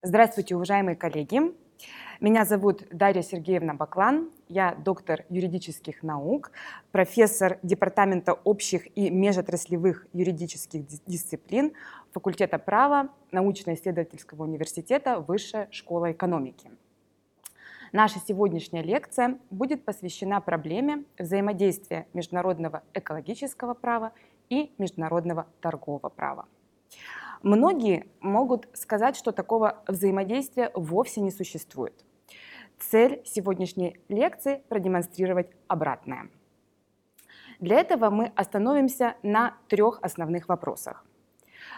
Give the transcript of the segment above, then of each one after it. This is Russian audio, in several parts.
Здравствуйте, уважаемые коллеги. Меня зовут Дарья Сергеевна Баклан. Я доктор юридических наук, профессор Департамента общих и межотраслевых юридических дисциплин факультета права научно-исследовательского университета Высшая школа экономики. Наша сегодняшняя лекция будет посвящена проблеме взаимодействия международного экологического права и международного торгового права. Многие могут сказать, что такого взаимодействия вовсе не существует. Цель сегодняшней лекции – продемонстрировать обратное. Для этого мы остановимся на трех основных вопросах.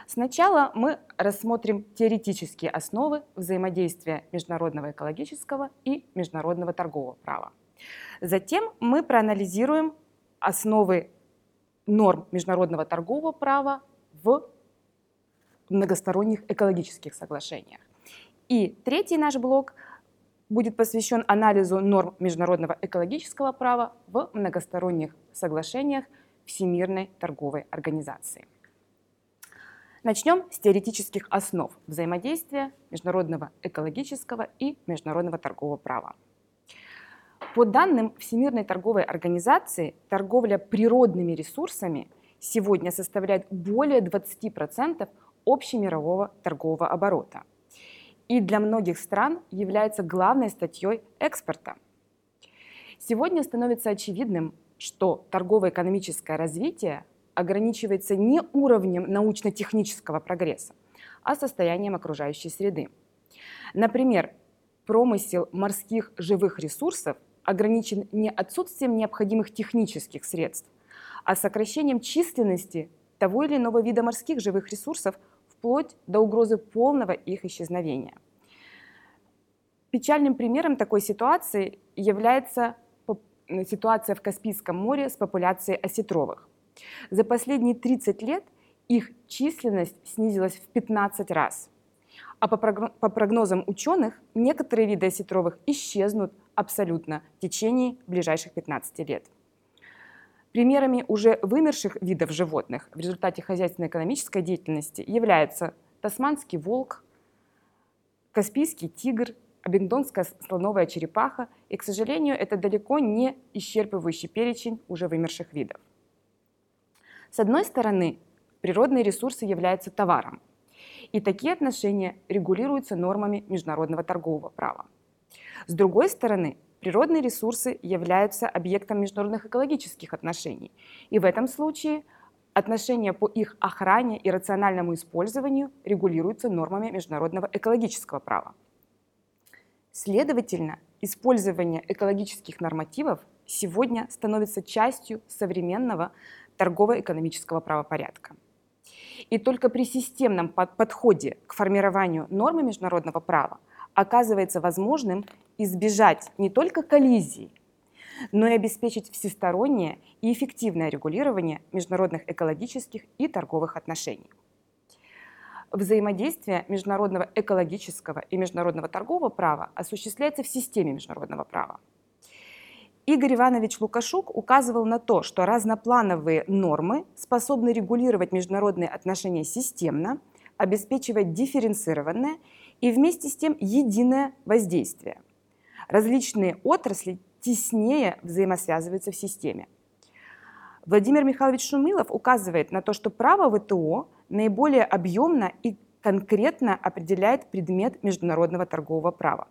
Сначала мы рассмотрим теоретические основы взаимодействия международного экологического и международного торгового права. Затем мы проанализируем основы норм международного торгового права в многосторонних экологических соглашениях. И третий наш блок будет посвящен анализу норм международного экологического права в многосторонних соглашениях Всемирной торговой организации. Начнем с теоретических основ взаимодействия международного экологического и международного торгового права. По данным Всемирной торговой организации, торговля природными ресурсами сегодня составляет более 20% общемирового торгового оборота и для многих стран является главной статьей экспорта. Сегодня становится очевидным, что торгово-экономическое развитие ограничивается не уровнем научно-технического прогресса, а состоянием окружающей среды. Например, промысел морских живых ресурсов ограничен не отсутствием необходимых технических средств, а сокращением численности того или иного вида морских живых ресурсов вплоть до угрозы полного их исчезновения. Печальным примером такой ситуации является ситуация в Каспийском море с популяцией осетровых. За последние 30 лет их численность снизилась в 15 раз. А по прогнозам ученых, некоторые виды осетровых исчезнут абсолютно в течение ближайших 15 лет. Примерами уже вымерших видов животных в результате хозяйственно-экономической деятельности являются тасманский волк, каспийский тигр, абингдонская слоновая черепаха, и, к сожалению, это далеко не исчерпывающий перечень уже вымерших видов. С одной стороны, природные ресурсы являются товаром, и такие отношения регулируются нормами международного торгового права. С другой стороны, Природные ресурсы являются объектом международных экологических отношений. И в этом случае отношения по их охране и рациональному использованию регулируются нормами международного экологического права. Следовательно, использование экологических нормативов сегодня становится частью современного торгово-экономического правопорядка. И только при системном подходе к формированию нормы международного права оказывается возможным избежать не только коллизий, но и обеспечить всестороннее и эффективное регулирование международных экологических и торговых отношений. Взаимодействие международного экологического и международного торгового права осуществляется в системе международного права. Игорь Иванович Лукашук указывал на то, что разноплановые нормы способны регулировать международные отношения системно, обеспечивать дифференцированное и вместе с тем единое воздействие – различные отрасли теснее взаимосвязываются в системе. Владимир Михайлович Шумилов указывает на то, что право ВТО наиболее объемно и конкретно определяет предмет международного торгового права.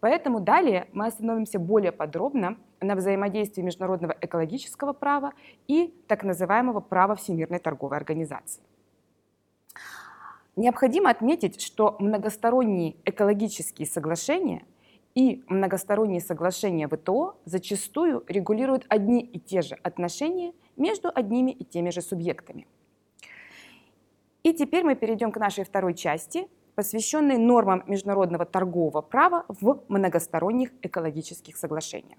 Поэтому далее мы остановимся более подробно на взаимодействии международного экологического права и так называемого права Всемирной торговой организации. Необходимо отметить, что многосторонние экологические соглашения и многосторонние соглашения ВТО зачастую регулируют одни и те же отношения между одними и теми же субъектами. И теперь мы перейдем к нашей второй части, посвященной нормам международного торгового права в многосторонних экологических соглашениях.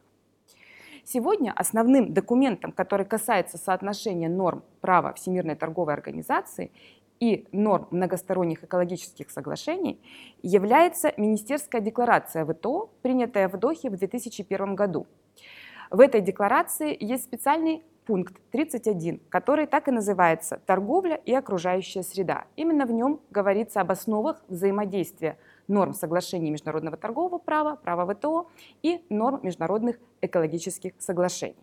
Сегодня основным документом, который касается соотношения норм права Всемирной торговой организации и норм многосторонних экологических соглашений является Министерская декларация ВТО, принятая в Дохе в 2001 году. В этой декларации есть специальный пункт 31, который так и называется «Торговля и окружающая среда». Именно в нем говорится об основах взаимодействия норм соглашений международного торгового права, права ВТО и норм международных экологических соглашений.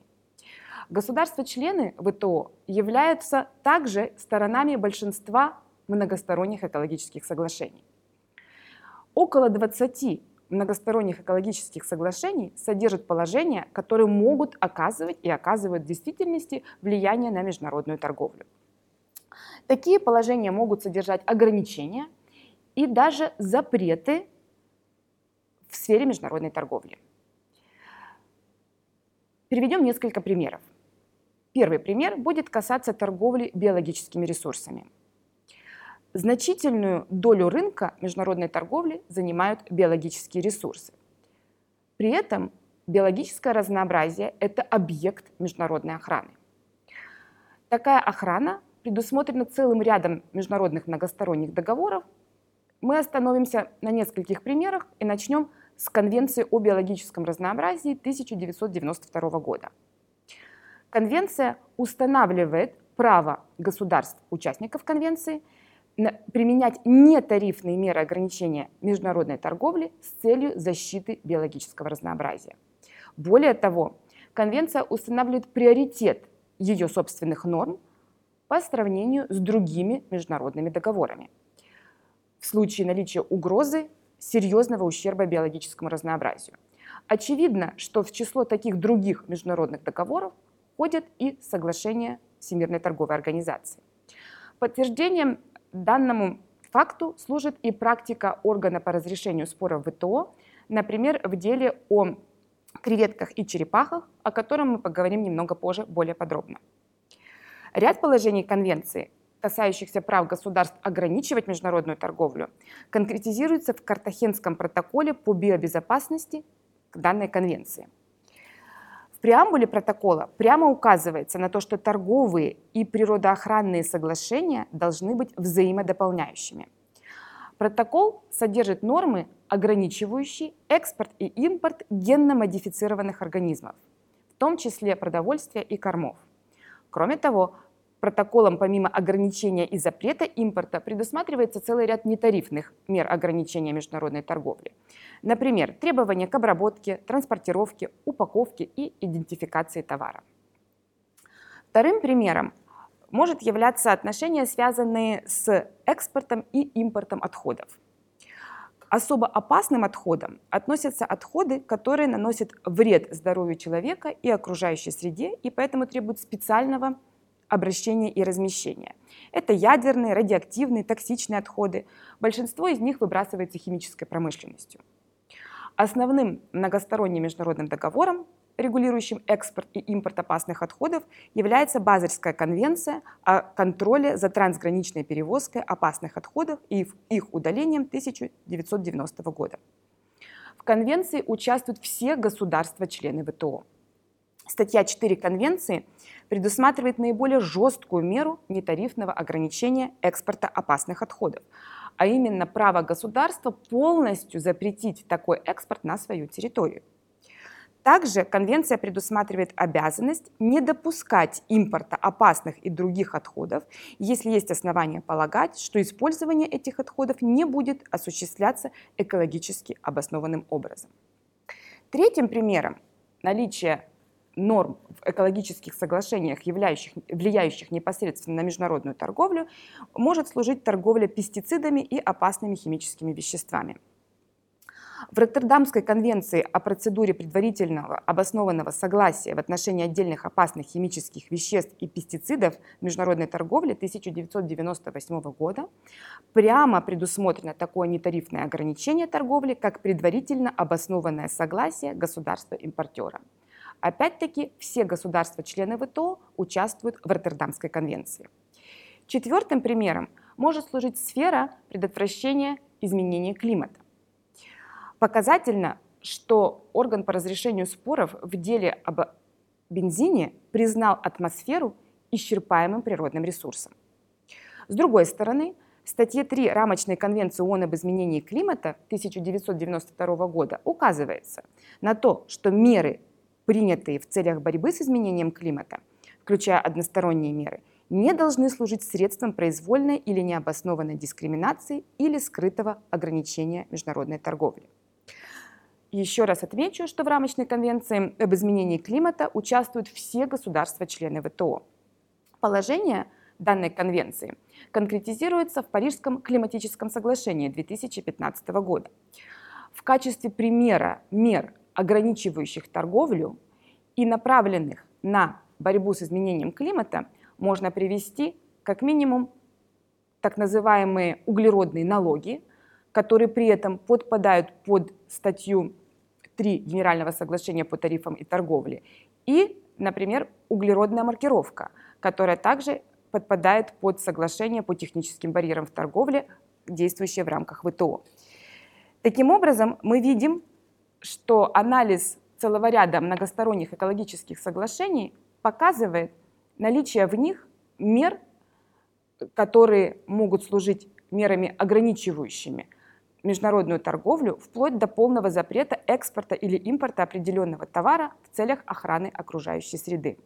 Государства-члены ВТО являются также сторонами большинства многосторонних экологических соглашений. Около 20 многосторонних экологических соглашений содержат положения, которые могут оказывать и оказывают в действительности влияние на международную торговлю. Такие положения могут содержать ограничения и даже запреты в сфере международной торговли. Приведем несколько примеров. Первый пример будет касаться торговли биологическими ресурсами. Значительную долю рынка международной торговли занимают биологические ресурсы. При этом биологическое разнообразие – это объект международной охраны. Такая охрана предусмотрена целым рядом международных многосторонних договоров. Мы остановимся на нескольких примерах и начнем с Конвенции о биологическом разнообразии 1992 года. Конвенция устанавливает право государств-участников Конвенции – применять нетарифные меры ограничения международной торговли с целью защиты биологического разнообразия. Более того, Конвенция устанавливает приоритет ее собственных норм по сравнению с другими международными договорами. В случае наличия угрозы серьезного ущерба биологическому разнообразию. Очевидно, что в число таких других международных договоров входят и соглашения Всемирной торговой организации. Подтверждением Данному факту служит и практика органа по разрешению споров ВТО, например, в деле о креветках и черепахах, о котором мы поговорим немного позже более подробно. Ряд положений Конвенции, касающихся прав государств ограничивать международную торговлю, конкретизируется в Картахенском протоколе по биобезопасности к данной конвенции – в преамбуле протокола прямо указывается на то, что торговые и природоохранные соглашения должны быть взаимодополняющими. Протокол содержит нормы, ограничивающие экспорт и импорт генно-модифицированных организмов, в том числе продовольствия и кормов. Кроме того, Протоколом помимо ограничения и запрета импорта предусматривается целый ряд нетарифных мер ограничения международной торговли. Например, требования к обработке, транспортировке, упаковке и идентификации товара. Вторым примером может являться отношения, связанные с экспортом и импортом отходов. Особо опасным отходам относятся отходы, которые наносят вред здоровью человека и окружающей среде, и поэтому требуют специального обращения и размещения. Это ядерные, радиоактивные, токсичные отходы. Большинство из них выбрасывается химической промышленностью. Основным многосторонним международным договором, регулирующим экспорт и импорт опасных отходов, является Базельская конвенция о контроле за трансграничной перевозкой опасных отходов и их удалением 1990 года. В конвенции участвуют все государства-члены ВТО. Статья 4 Конвенции предусматривает наиболее жесткую меру нетарифного ограничения экспорта опасных отходов, а именно право государства полностью запретить такой экспорт на свою территорию. Также конвенция предусматривает обязанность не допускать импорта опасных и других отходов, если есть основания полагать, что использование этих отходов не будет осуществляться экологически обоснованным образом. Третьим примером наличия норм в экологических соглашениях, являющих, влияющих непосредственно на международную торговлю, может служить торговля пестицидами и опасными химическими веществами. В Роттердамской конвенции о процедуре предварительного обоснованного согласия в отношении отдельных опасных химических веществ и пестицидов международной торговле 1998 года прямо предусмотрено такое нетарифное ограничение торговли, как предварительно обоснованное согласие государства-импортера. Опять-таки, все государства-члены ВТО участвуют в Роттердамской конвенции. Четвертым примером может служить сфера предотвращения изменения климата. Показательно, что орган по разрешению споров в деле об бензине признал атмосферу исчерпаемым природным ресурсом. С другой стороны, в статье 3 Рамочной конвенции ООН об изменении климата 1992 года указывается на то, что меры принятые в целях борьбы с изменением климата, включая односторонние меры, не должны служить средством произвольной или необоснованной дискриминации или скрытого ограничения международной торговли. Еще раз отмечу, что в рамочной конвенции об изменении климата участвуют все государства-члены ВТО. Положение данной конвенции конкретизируется в Парижском климатическом соглашении 2015 года. В качестве примера мер, ограничивающих торговлю и направленных на борьбу с изменением климата, можно привести как минимум так называемые углеродные налоги, которые при этом подпадают под статью 3 Генерального соглашения по тарифам и торговле, и, например, углеродная маркировка, которая также подпадает под соглашение по техническим барьерам в торговле, действующее в рамках ВТО. Таким образом, мы видим, что анализ целого ряда многосторонних экологических соглашений показывает наличие в них мер, которые могут служить мерами ограничивающими международную торговлю вплоть до полного запрета экспорта или импорта определенного товара в целях охраны окружающей среды.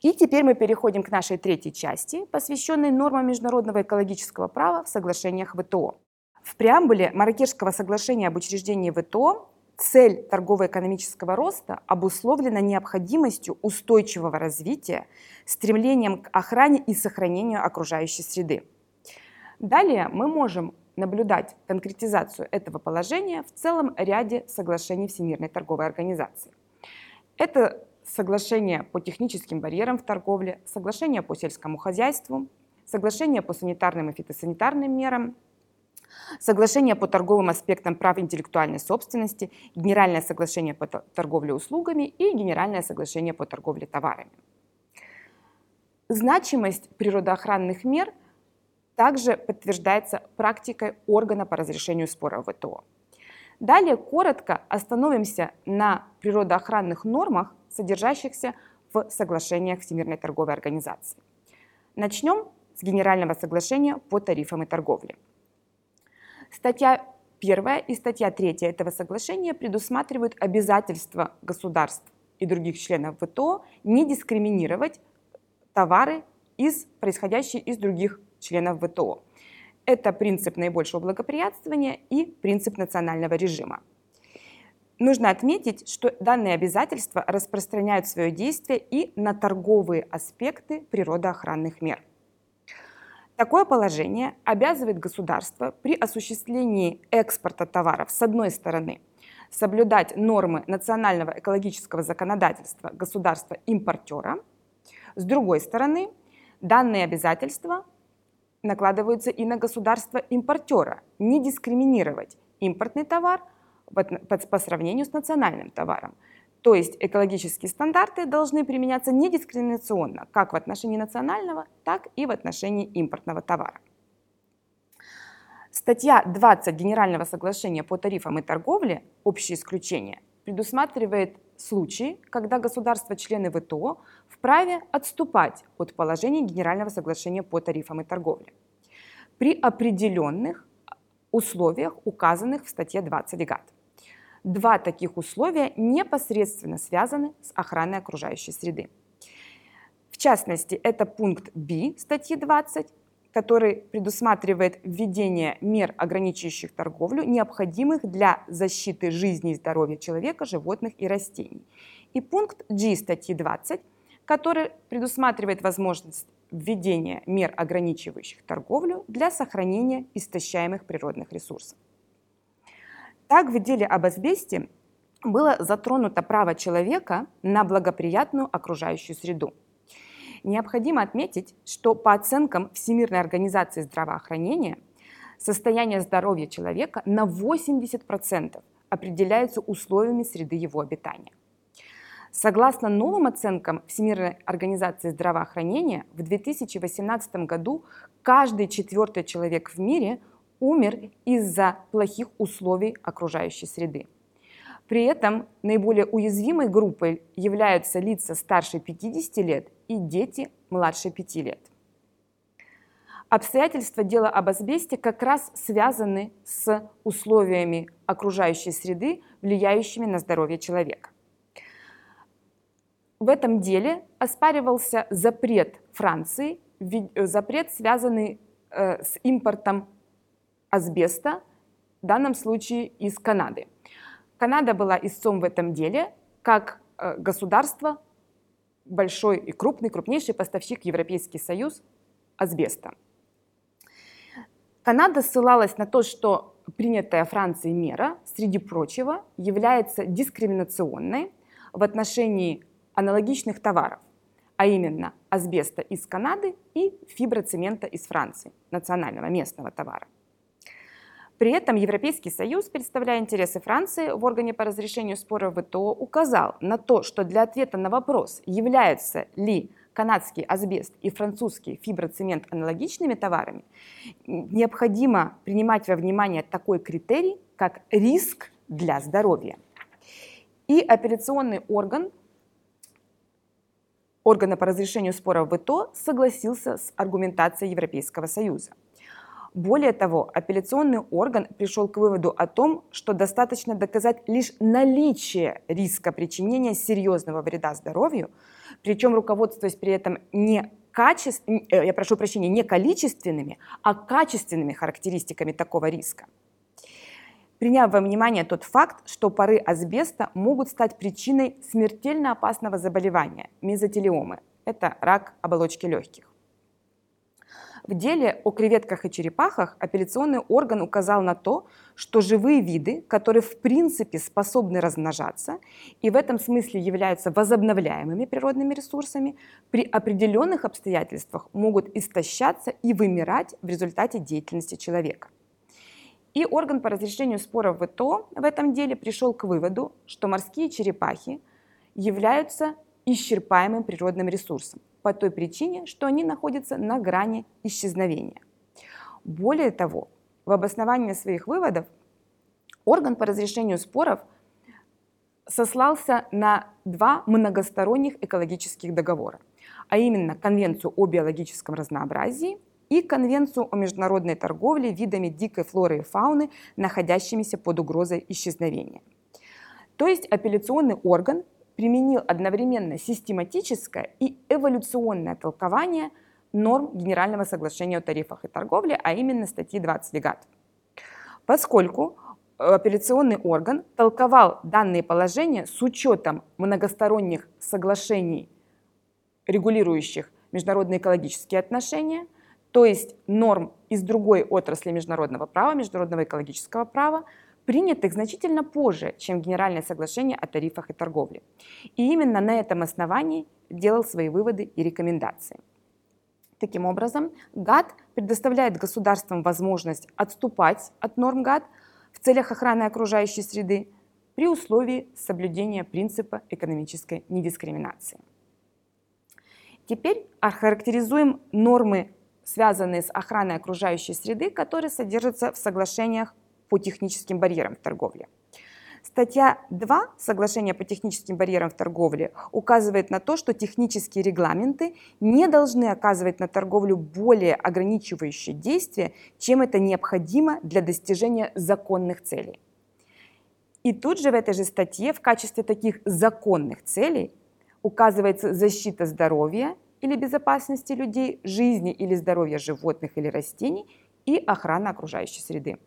И теперь мы переходим к нашей третьей части, посвященной нормам международного экологического права в соглашениях ВТО. В преамбуле Маракешского соглашения об учреждении ВТО цель торгово-экономического роста обусловлена необходимостью устойчивого развития, стремлением к охране и сохранению окружающей среды. Далее мы можем наблюдать конкретизацию этого положения в целом ряде соглашений Всемирной торговой организации. Это соглашение по техническим барьерам в торговле, соглашение по сельскому хозяйству, соглашение по санитарным и фитосанитарным мерам, соглашение по торговым аспектам прав интеллектуальной собственности, генеральное соглашение по торговле услугами и генеральное соглашение по торговле товарами. Значимость природоохранных мер также подтверждается практикой органа по разрешению споров ВТО. Далее коротко остановимся на природоохранных нормах, содержащихся в соглашениях Всемирной торговой организации. Начнем с Генерального соглашения по тарифам и торговле. Статья 1 и статья 3 этого соглашения предусматривают обязательство государств и других членов ВТО не дискриминировать товары, из, происходящие из других членов ВТО. Это принцип наибольшего благоприятствования и принцип национального режима. Нужно отметить, что данные обязательства распространяют свое действие и на торговые аспекты природоохранных мер. Такое положение обязывает государство при осуществлении экспорта товаров с одной стороны соблюдать нормы национального экологического законодательства государства-импортера, с другой стороны данные обязательства накладываются и на государство-импортера, не дискриминировать импортный товар по сравнению с национальным товаром. То есть экологические стандарты должны применяться недискриминационно как в отношении национального, так и в отношении импортного товара. Статья 20 Генерального соглашения по тарифам и торговле «Общее исключение» предусматривает случаи, когда государства-члены ВТО вправе отступать от положений Генерального соглашения по тарифам и торговле при определенных условиях, указанных в статье 20 ГАТ. Два таких условия непосредственно связаны с охраной окружающей среды. В частности, это пункт B статьи 20, который предусматривает введение мер, ограничивающих торговлю, необходимых для защиты жизни и здоровья человека, животных и растений. И пункт G статьи 20, который предусматривает возможность введения мер, ограничивающих торговлю для сохранения истощаемых природных ресурсов. Так, в деле об асбесте было затронуто право человека на благоприятную окружающую среду. Необходимо отметить, что по оценкам Всемирной организации здравоохранения состояние здоровья человека на 80% определяется условиями среды его обитания. Согласно новым оценкам Всемирной организации здравоохранения, в 2018 году каждый четвертый человек в мире умер из-за плохих условий окружающей среды. При этом наиболее уязвимой группой являются лица старше 50 лет и дети младше 5 лет. Обстоятельства дела об асбесте как раз связаны с условиями окружающей среды, влияющими на здоровье человека. в этом деле оспаривался запрет Франции, запрет, связанный э, с импортом асбеста, в данном случае из Канады. Канада была истцом в этом деле, как э, государство, большой и крупный, крупнейший поставщик Европейский Союз асбеста. Канада ссылалась на то, что принятая Францией мера, среди прочего, является дискриминационной в отношении аналогичных товаров, а именно асбеста из Канады и фиброцемента из Франции, национального местного товара. При этом Европейский Союз, представляя интересы Франции в органе по разрешению споров ВТО, указал на то, что для ответа на вопрос, являются ли канадский асбест и французский фиброцемент аналогичными товарами, необходимо принимать во внимание такой критерий, как риск для здоровья. И апелляционный орган органа по разрешению споров ВТО согласился с аргументацией Европейского Союза. Более того, апелляционный орган пришел к выводу о том, что достаточно доказать лишь наличие риска причинения серьезного вреда здоровью, причем руководствуясь при этом не качеств... Э, я прошу прощения, не количественными, а качественными характеристиками такого риска. Приняв во внимание тот факт, что пары асбеста могут стать причиной смертельно опасного заболевания – мезотелиомы – это рак оболочки легких. В деле о креветках и черепахах апелляционный орган указал на то, что живые виды, которые в принципе способны размножаться и в этом смысле являются возобновляемыми природными ресурсами, при определенных обстоятельствах могут истощаться и вымирать в результате деятельности человека. И орган по разрешению споров ВТО в этом деле пришел к выводу, что морские черепахи являются исчерпаемым природным ресурсом по той причине, что они находятся на грани исчезновения. Более того, в обосновании своих выводов орган по разрешению споров сослался на два многосторонних экологических договора, а именно Конвенцию о биологическом разнообразии и Конвенцию о международной торговле видами дикой флоры и фауны, находящимися под угрозой исчезновения. То есть апелляционный орган применил одновременно систематическое и эволюционное толкование норм Генерального соглашения о тарифах и торговле, а именно статьи 20 ГАТ. Поскольку э, апелляционный орган толковал данные положения с учетом многосторонних соглашений, регулирующих международные экологические отношения, то есть норм из другой отрасли международного права, международного экологического права, принятых значительно позже, чем Генеральное соглашение о тарифах и торговле. И именно на этом основании делал свои выводы и рекомендации. Таким образом, ГАТ предоставляет государствам возможность отступать от норм ГАТ в целях охраны окружающей среды при условии соблюдения принципа экономической недискриминации. Теперь охарактеризуем нормы, связанные с охраной окружающей среды, которые содержатся в соглашениях по техническим барьерам в торговле. Статья 2 Соглашения по техническим барьерам в торговле указывает на то, что технические регламенты не должны оказывать на торговлю более ограничивающие действия, чем это необходимо для достижения законных целей. И тут же в этой же статье в качестве таких законных целей указывается защита здоровья или безопасности людей, жизни или здоровья животных или растений и охрана окружающей среды.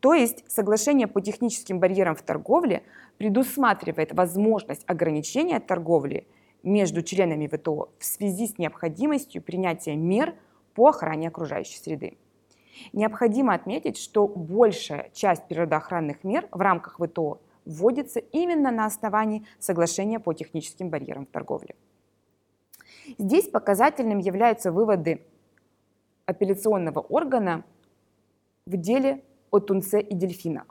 То есть соглашение по техническим барьерам в торговле предусматривает возможность ограничения торговли между членами ВТО в связи с необходимостью принятия мер по охране окружающей среды. Необходимо отметить, что большая часть природоохранных мер в рамках ВТО вводится именно на основании соглашения по техническим барьерам в торговле. Здесь показательным являются выводы апелляционного органа в деле о тунце и дельфинах.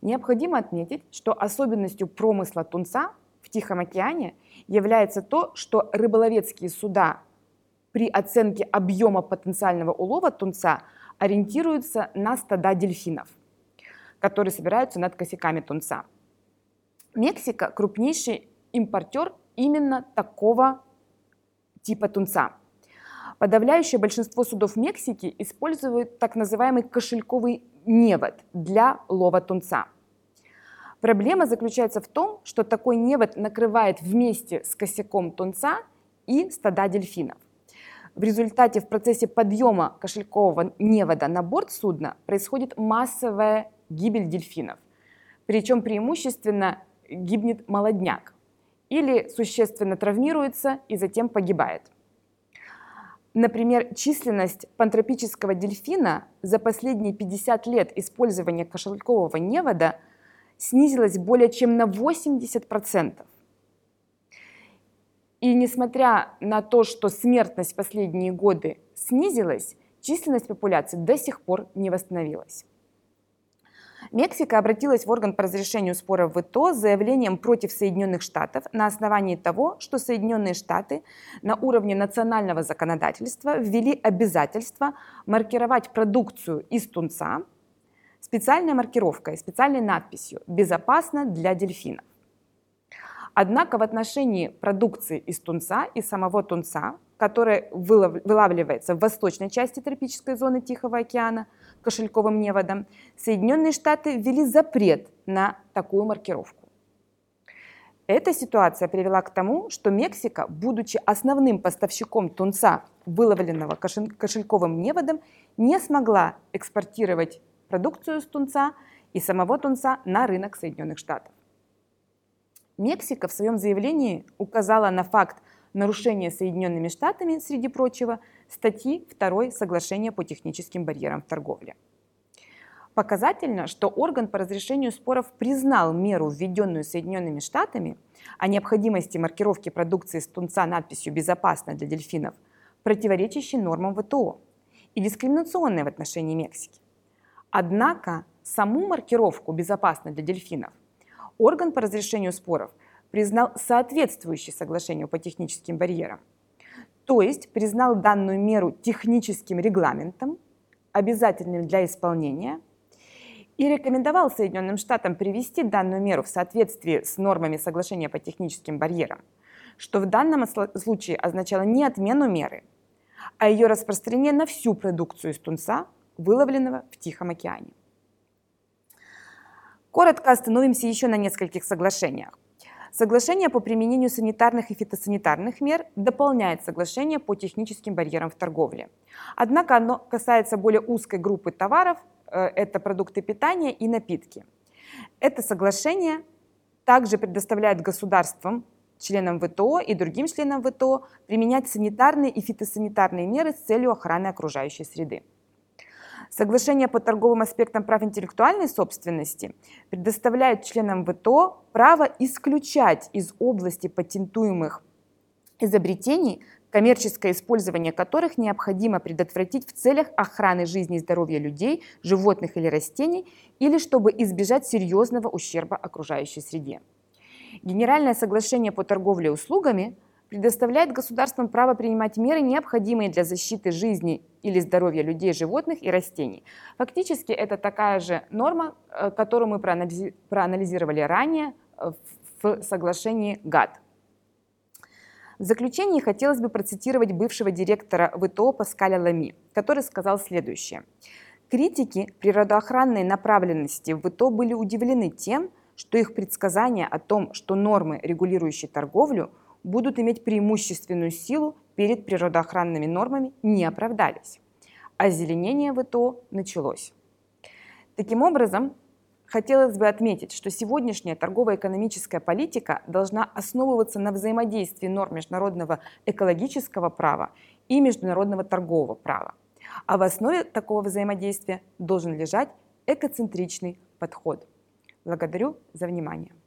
Необходимо отметить, что особенностью промысла тунца в Тихом океане является то, что рыболовецкие суда при оценке объема потенциального улова тунца ориентируются на стада дельфинов, которые собираются над косяками тунца. Мексика – крупнейший импортер именно такого типа тунца – Подавляющее большинство судов Мексики используют так называемый кошельковый невод для лова тунца. Проблема заключается в том, что такой невод накрывает вместе с косяком тунца и стада дельфинов. В результате в процессе подъема кошелькового невода на борт судна происходит массовая гибель дельфинов. Причем преимущественно гибнет молодняк или существенно травмируется и затем погибает. Например, численность пантропического дельфина за последние 50 лет использования кошелькового невода снизилась более чем на 80%. И несмотря на то, что смертность в последние годы снизилась, численность популяции до сих пор не восстановилась. Мексика обратилась в орган по разрешению споров в ИТО с заявлением против Соединенных Штатов на основании того, что Соединенные Штаты на уровне национального законодательства ввели обязательство маркировать продукцию из тунца специальной маркировкой, специальной надписью «Безопасно для дельфинов». Однако в отношении продукции из тунца и самого тунца, который вылавливается в восточной части тропической зоны Тихого океана кошельковым неводом, Соединенные Штаты ввели запрет на такую маркировку. Эта ситуация привела к тому, что Мексика, будучи основным поставщиком тунца, выловленного кошельковым неводом, не смогла экспортировать продукцию с тунца и самого тунца на рынок Соединенных Штатов. Мексика в своем заявлении указала на факт нарушения Соединенными Штатами, среди прочего, статьи 2 Соглашения по техническим барьерам в торговле. Показательно, что орган по разрешению споров признал меру, введенную Соединенными Штатами, о необходимости маркировки продукции с тунца надписью «Безопасно для дельфинов», противоречащей нормам ВТО и дискриминационной в отношении Мексики. Однако саму маркировку «Безопасно для дельфинов» орган по разрешению споров признал соответствующий соглашению по техническим барьерам, то есть признал данную меру техническим регламентом, обязательным для исполнения, и рекомендовал Соединенным Штатам привести данную меру в соответствии с нормами соглашения по техническим барьерам, что в данном случае означало не отмену меры, а ее распространение на всю продукцию из тунца, выловленного в Тихом океане. Коротко остановимся еще на нескольких соглашениях. Соглашение по применению санитарных и фитосанитарных мер дополняет соглашение по техническим барьерам в торговле. Однако оно касается более узкой группы товаров, э, это продукты питания и напитки. Это соглашение также предоставляет государствам, членам ВТО и другим членам ВТО применять санитарные и фитосанитарные меры с целью охраны окружающей среды. Соглашение по торговым аспектам прав интеллектуальной собственности предоставляет членам ВТО право исключать из области патентуемых изобретений, коммерческое использование которых необходимо предотвратить в целях охраны жизни и здоровья людей, животных или растений, или чтобы избежать серьезного ущерба окружающей среде. Генеральное соглашение по торговле услугами – предоставляет государствам право принимать меры, необходимые для защиты жизни или здоровья людей, животных и растений. Фактически это такая же норма, э, которую мы проанализировали ранее э, в соглашении ГАТТ. В заключении хотелось бы процитировать бывшего директора ВТО Паскаля Лами, который сказал следующее. Критики природоохранной направленности в ВТО были удивлены тем, что их предсказания о том, что нормы, регулирующие торговлю, будут иметь преимущественную силу перед природоохранными нормами, не оправдались. Озеленение ВТО началось. Таким образом, хотелось бы отметить, что сегодняшняя торгово-экономическая политика должна основываться на взаимодействии норм международного экологического права и международного торгового права. А в основе такого взаимодействия должен лежать экоцентричный подход. Благодарю за внимание.